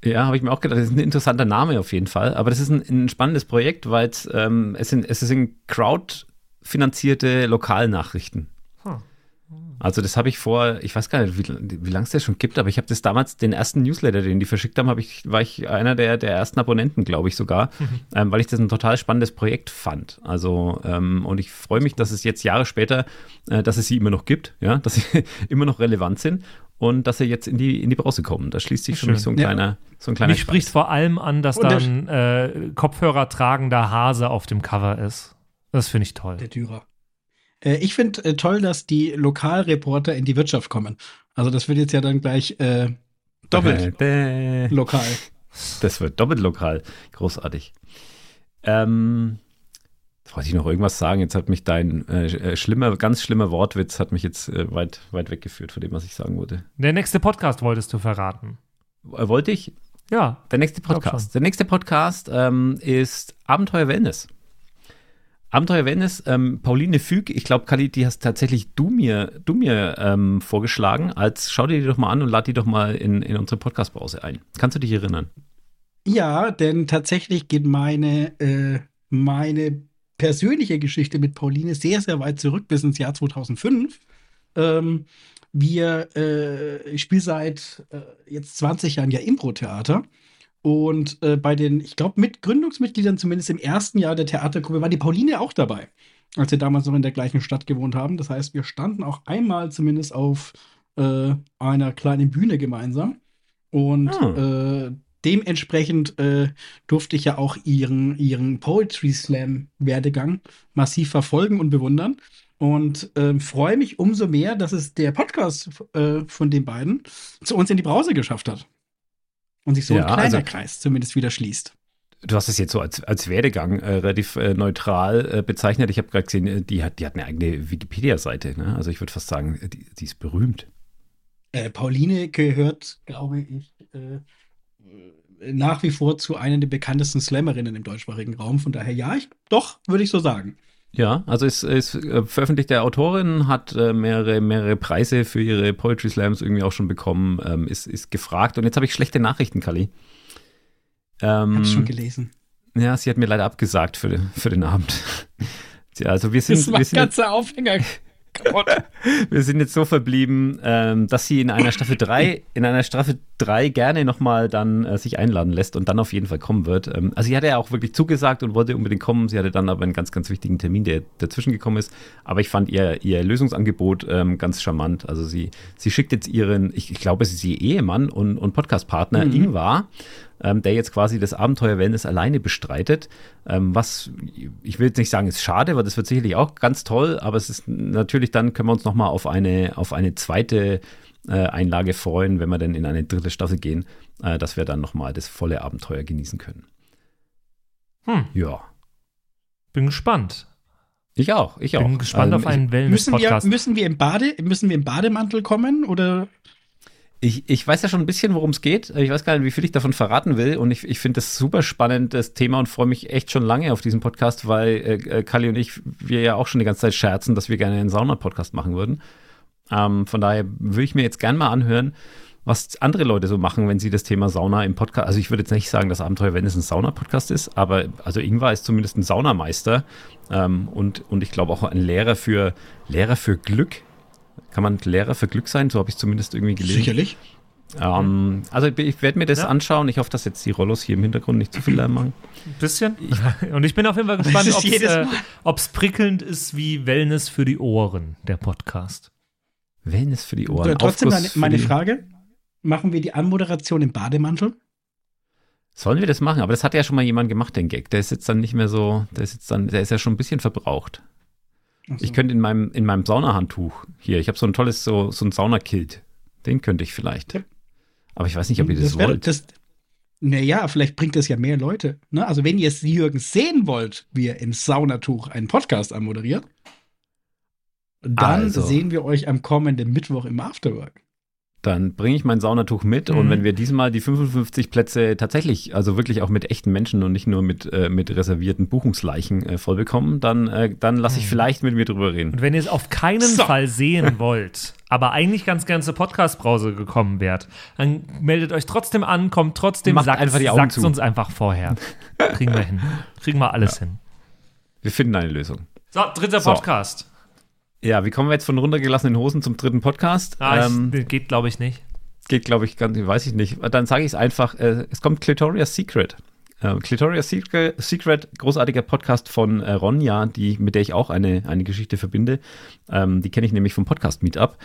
Ja, habe ich mir auch gedacht, das ist ein interessanter Name auf jeden Fall. Aber das ist ein, ein spannendes Projekt, weil ähm, es, sind, es sind crowdfinanzierte Lokalnachrichten. Hm. Also das habe ich vor, ich weiß gar nicht, wie, wie lange es das schon gibt, aber ich habe das damals, den ersten Newsletter, den die verschickt haben, hab ich, war ich einer der, der ersten Abonnenten, glaube ich sogar, mhm. ähm, weil ich das ein total spannendes Projekt fand. Also ähm, und ich freue mich, dass es jetzt Jahre später, äh, dass es sie immer noch gibt, ja, dass sie immer noch relevant sind und dass sie jetzt in die, in die Brause kommen. Da schließt sich für mich so ein kleiner, ja. so ein kleiner Mich spricht vor allem an, dass da ein äh, Kopfhörer tragender Hase auf dem Cover ist. Das finde ich toll. Der Dürer. Äh, ich finde äh, toll, dass die Lokalreporter in die Wirtschaft kommen. Also das wird jetzt ja dann gleich äh, doppelt äh, lokal. Das wird doppelt lokal. Großartig. Ähm, wollte ich noch irgendwas sagen? Jetzt hat mich dein äh, äh, schlimmer, ganz schlimmer Wortwitz hat mich jetzt äh, weit, weit weggeführt von dem, was ich sagen wollte. Der nächste Podcast wolltest du verraten. Wollte ich? Ja. Der nächste Podcast. Der nächste Podcast ähm, ist Abenteuer Wellness. Abenteuer Wellness, ähm, Pauline Füg, ich glaube, Kali, die hast tatsächlich du mir, du mir ähm, vorgeschlagen, als schau dir die doch mal an und lad die doch mal in, in unsere Podcast-Pause ein. Kannst du dich erinnern? Ja, denn tatsächlich geht meine, äh, meine persönliche Geschichte mit Pauline sehr, sehr weit zurück bis ins Jahr 2005. Ähm, wir, äh, ich seit äh, jetzt 20 Jahren ja Impro-Theater. Und äh, bei den, ich glaube, mit Gründungsmitgliedern, zumindest im ersten Jahr der Theatergruppe, war die Pauline auch dabei, als wir damals noch in der gleichen Stadt gewohnt haben. Das heißt, wir standen auch einmal zumindest auf äh, einer kleinen Bühne gemeinsam. Und hm. äh, dementsprechend äh, durfte ich ja auch ihren, ihren Poetry Slam-Werdegang massiv verfolgen und bewundern. Und äh, freue mich umso mehr, dass es der Podcast äh, von den beiden zu uns in die Brause geschafft hat. Und sich so ja, ein kleiner also, Kreis zumindest wieder schließt. Du hast es jetzt so als, als Werdegang äh, relativ äh, neutral äh, bezeichnet. Ich habe gerade gesehen, äh, die hat, die hat eine eigene Wikipedia-Seite. Ne? Also ich würde fast sagen, die, die ist berühmt. Pauline gehört, glaube ich, nach wie vor zu einer der bekanntesten Slammerinnen im deutschsprachigen Raum. Von daher, ja, ich, doch, würde ich so sagen. Ja, also ist, ist äh, veröffentlichte Autorin, hat äh, mehrere, mehrere Preise für ihre Poetry Slams irgendwie auch schon bekommen, ähm, ist, ist gefragt. Und jetzt habe ich schlechte Nachrichten, Kali. Ähm, Hab's schon gelesen. Ja, sie hat mir leider abgesagt für, für den Abend. also wir sind, das war wir sind ganze Aufhänger. Wir sind jetzt so verblieben, ähm, dass sie in einer Staffel 3, in einer Staffel 3 gerne nochmal dann äh, sich einladen lässt und dann auf jeden Fall kommen wird. Ähm, also sie hatte ja auch wirklich zugesagt und wollte unbedingt kommen. Sie hatte dann aber einen ganz, ganz wichtigen Termin, der dazwischen gekommen ist. Aber ich fand ihr, ihr Lösungsangebot ähm, ganz charmant. Also sie, sie schickt jetzt ihren, ich, ich glaube, es ist ihr Ehemann und, und Podcastpartner mhm. Ingvar ähm, der jetzt quasi das Abenteuer Wellness alleine bestreitet. Ähm, was, ich will jetzt nicht sagen, ist schade, weil das wird sicherlich auch ganz toll, aber es ist natürlich, dann können wir uns nochmal auf eine, auf eine zweite Einlage freuen, wenn wir dann in eine dritte Staffel gehen, äh, dass wir dann nochmal das volle Abenteuer genießen können. Hm. Ja. Bin gespannt. Ich auch, ich auch. Bin gespannt ähm, auf einen Wellness-Podcast. Müssen, wir, müssen, wir im müssen wir im Bademantel kommen oder ich, ich weiß ja schon ein bisschen, worum es geht. Ich weiß gar nicht, wie viel ich davon verraten will. Und ich, ich finde das super spannend, das Thema, und freue mich echt schon lange auf diesen Podcast, weil äh, äh, Kali und ich, wir ja auch schon die ganze Zeit scherzen, dass wir gerne einen Sauna-Podcast machen würden. Ähm, von daher würde ich mir jetzt gerne mal anhören, was andere Leute so machen, wenn sie das Thema Sauna im Podcast, also ich würde jetzt nicht sagen, dass Abenteuer, wenn es ein Sauna-Podcast ist, aber also Ingvar ist zumindest ein Saunameister ähm, und, und ich glaube auch ein Lehrer für, Lehrer für Glück kann man Lehrer für Glück sein? So habe ich es zumindest irgendwie gelesen. Sicherlich. Ähm, also ich werde mir das ja. anschauen. Ich hoffe, dass jetzt die Rollos hier im Hintergrund nicht zu viel Lärm machen. Ein bisschen. Ich, und ich bin auf jeden Fall gespannt, ob es äh, prickelnd ist wie Wellness für die Ohren, der Podcast. Wellness für die Ohren. trotzdem meine, meine Frage: Machen wir die Anmoderation im Bademantel? Sollen wir das machen? Aber das hat ja schon mal jemand gemacht, den Gag. Der ist jetzt dann nicht mehr so, der ist jetzt dann, der ist ja schon ein bisschen verbraucht. So. Ich könnte in meinem, in meinem Saunahandtuch hier, ich habe so ein tolles, so, so ein Saunakilt. Den könnte ich vielleicht. Ja. Aber ich weiß nicht, ob ihr das, das wär, wollt. Das, naja, vielleicht bringt das ja mehr Leute. Ne? Also, wenn ihr es Jürgen sehen wollt, wie er im Saunatuch einen Podcast anmoderiert, dann also. sehen wir euch am kommenden Mittwoch im Afterwork. Dann bringe ich mein Saunatuch mit mhm. und wenn wir diesmal die 55 Plätze tatsächlich, also wirklich auch mit echten Menschen und nicht nur mit, äh, mit reservierten Buchungsleichen äh, voll bekommen, dann, äh, dann lasse ich mhm. vielleicht mit mir drüber reden. Und wenn ihr es auf keinen so. Fall sehen wollt, aber eigentlich ganz gerne zur Podcast-Brause gekommen wärt, dann meldet euch trotzdem an, kommt trotzdem, Macht sagt, einfach die Augen sagt uns einfach vorher. Kriegen wir hin. Kriegen wir alles ja. hin. Wir finden eine Lösung. So, dritter so. Ja, wie kommen wir jetzt von runtergelassenen Hosen zum dritten Podcast? Ah, ähm, ich, geht, glaube ich, nicht. geht, glaube ich, ganz, weiß ich nicht. Dann sage ich es einfach, äh, es kommt Clitoria's Secret. Äh, Clitoria's Secret, Secret, großartiger Podcast von äh, Ronja, die, mit der ich auch eine, eine Geschichte verbinde. Ähm, die kenne ich nämlich vom Podcast Meetup.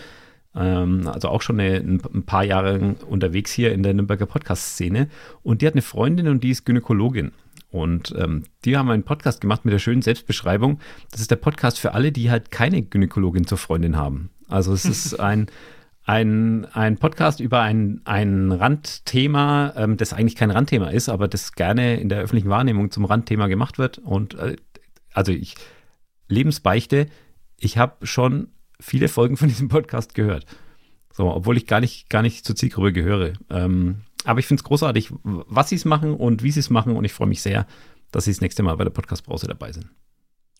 Ähm, also auch schon eine, ein, ein paar Jahre unterwegs hier in der Nürnberger Podcast-Szene. Und die hat eine Freundin und die ist Gynäkologin. Und ähm, die haben einen Podcast gemacht mit der schönen Selbstbeschreibung. Das ist der Podcast für alle, die halt keine Gynäkologin zur Freundin haben. Also es ist ein, ein, ein Podcast über ein, ein Randthema, ähm, das eigentlich kein Randthema ist, aber das gerne in der öffentlichen Wahrnehmung zum Randthema gemacht wird. Und äh, also ich, Lebensbeichte, ich habe schon viele Folgen von diesem Podcast gehört. So, obwohl ich gar nicht, gar nicht zur Zielgruppe gehöre. Ähm, aber ich finde es großartig, was sie es machen und wie sie es machen. Und ich freue mich sehr, dass sie das nächste Mal bei der Podcast-Brause dabei sind.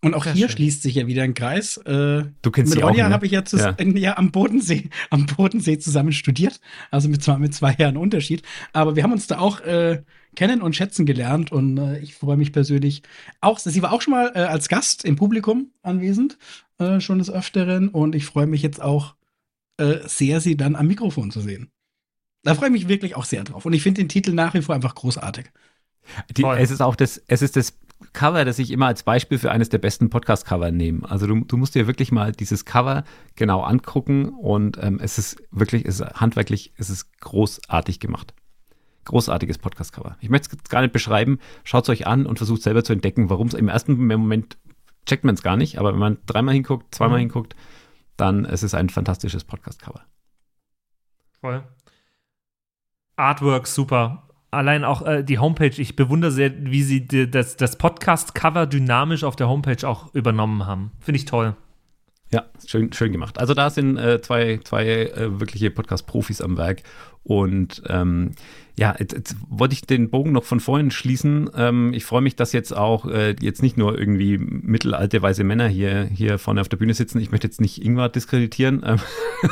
Und auch Sehr hier schön. schließt sich ja wieder ein Kreis. Äh, Du kennst mit sie auch, Ronja ne? habe ich ja, Ja. ja am Bodensee, am Bodensee zusammen studiert. Also mit zwar mit zwei Jahren Unterschied. Aber wir haben uns da auch äh, kennen und schätzen gelernt. Und äh, ich freue mich persönlich auch. Sie war auch schon mal äh, als Gast im Publikum anwesend, äh, schon des Öfteren. Und ich freue mich jetzt auch äh, sehr, sie dann am Mikrofon zu sehen. Da freue ich mich wirklich auch sehr drauf. Und ich finde den Titel nach wie vor einfach großartig. Die, es ist auch das, es ist das Cover, das ich immer als Beispiel für eines der besten Podcast-Cover nehme. Also du, du musst dir wirklich mal dieses Cover genau angucken und ähm, es ist wirklich, es ist handwerklich, es ist großartig gemacht. Großartiges Podcast-Cover. Ich möchte es gar nicht beschreiben. Schaut es euch an und versucht selber zu entdecken, warum es im ersten Moment checkt man es gar nicht, aber wenn man dreimal hinguckt, zweimal Mhm. hinguckt, dann es ist ein fantastisches Podcast-Cover. Voll. Artwork super. Allein auch äh, die Homepage, ich bewundere sehr, wie sie die, das, das Podcast-Cover dynamisch auf der Homepage auch übernommen haben. Finde ich toll. Ja, schön, schön gemacht. Also da sind äh, zwei, zwei äh, wirkliche Podcast-Profis am Werk. Und ähm, ja, jetzt, jetzt wollte ich den Bogen noch von vorhin schließen. Ähm, ich freue mich, dass jetzt auch äh, jetzt nicht nur irgendwie mittelalte weiße Männer hier, hier vorne auf der Bühne sitzen. Ich möchte jetzt nicht Ingvar diskreditieren, ähm,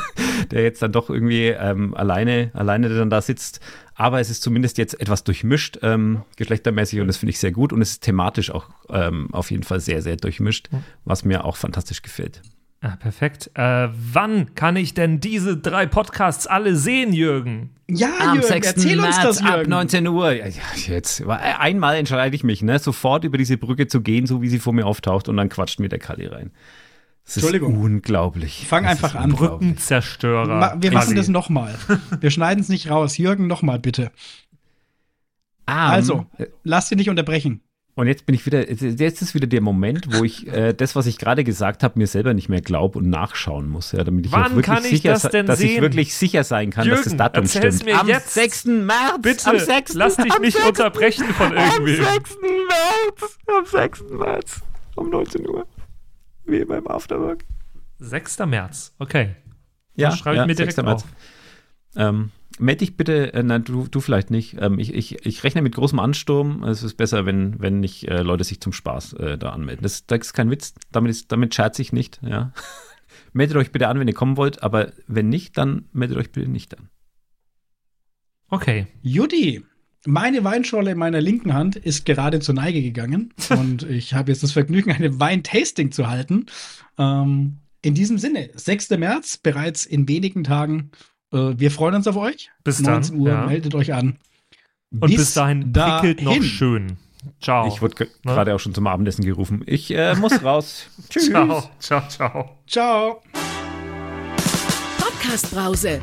der jetzt dann doch irgendwie ähm, alleine, alleine dann da sitzt. Aber es ist zumindest jetzt etwas durchmischt, ähm, geschlechtermäßig, und das finde ich sehr gut. Und es ist thematisch auch ähm, auf jeden Fall sehr, sehr durchmischt, was mir auch fantastisch gefällt. Ah, perfekt. Äh, wann kann ich denn diese drei Podcasts alle sehen, Jürgen? Ja, Am Jürgen, 6. erzähl uns März das, ab Jürgen. 19 Uhr. Ja, jetzt. Einmal entscheide ich mich, ne, sofort über diese Brücke zu gehen, so wie sie vor mir auftaucht, und dann quatscht mir der Kali rein. Das ist Entschuldigung. unglaublich. Fang Das einfach ist an. Brückenzerstörer. Ma wir machen Kali. das nochmal. Wir schneiden es nicht raus. Jürgen, nochmal bitte. Ah, Also, lass dich nicht unterbrechen. Und jetzt bin ich wieder, jetzt ist wieder der Moment, wo ich äh, das, was ich gerade gesagt habe, mir selber nicht mehr glaube und nachschauen muss, ja, damit ich Wann wirklich kann ich sicher, das denn dass ich sehen? wirklich sicher sein kann, dass das Jürgen, Datum stimmt. mir am jetzt. 6. März. Bitte, am 6. lass dich nicht 6. unterbrechen von irgendwem. Am 6. März. Am 6. März. Um 19 Uhr. Wie immer im Afterwork. 6. März. Okay. Ja, schreibe ich ja, mir direkt 6. März. auf. Ähm, meld dich bitte, äh, nein, du, du vielleicht nicht. Ähm, ich, ich, ich rechne mit großem Ansturm. Es ist besser, wenn, wenn nicht äh, Leute sich zum Spaß äh, da anmelden. Das, das ist kein Witz. Damit, ist, damit scherze ich nicht. Ja. meldet euch bitte an, wenn ihr kommen wollt. Aber wenn nicht, dann meldet euch bitte nicht an. Okay. Judy, meine Weinschorle in meiner linken Hand ist gerade zur Neige gegangen und ich habe jetzt das Vergnügen, eine Weintasting zu halten. Ähm, in diesem Sinne, 6. März, bereits in wenigen Tagen. Äh, wir freuen uns auf euch. Bis dann, 19 Uhr, ja. meldet euch an. Und bis, dahin prickelt noch dahin. schön. Ciao. Ich wurde Ne? gerade auch schon zum Abendessen gerufen. Ich äh, muss raus. Tschüss. Ciao, ciao, ciao. Ciao. Podcast Brause.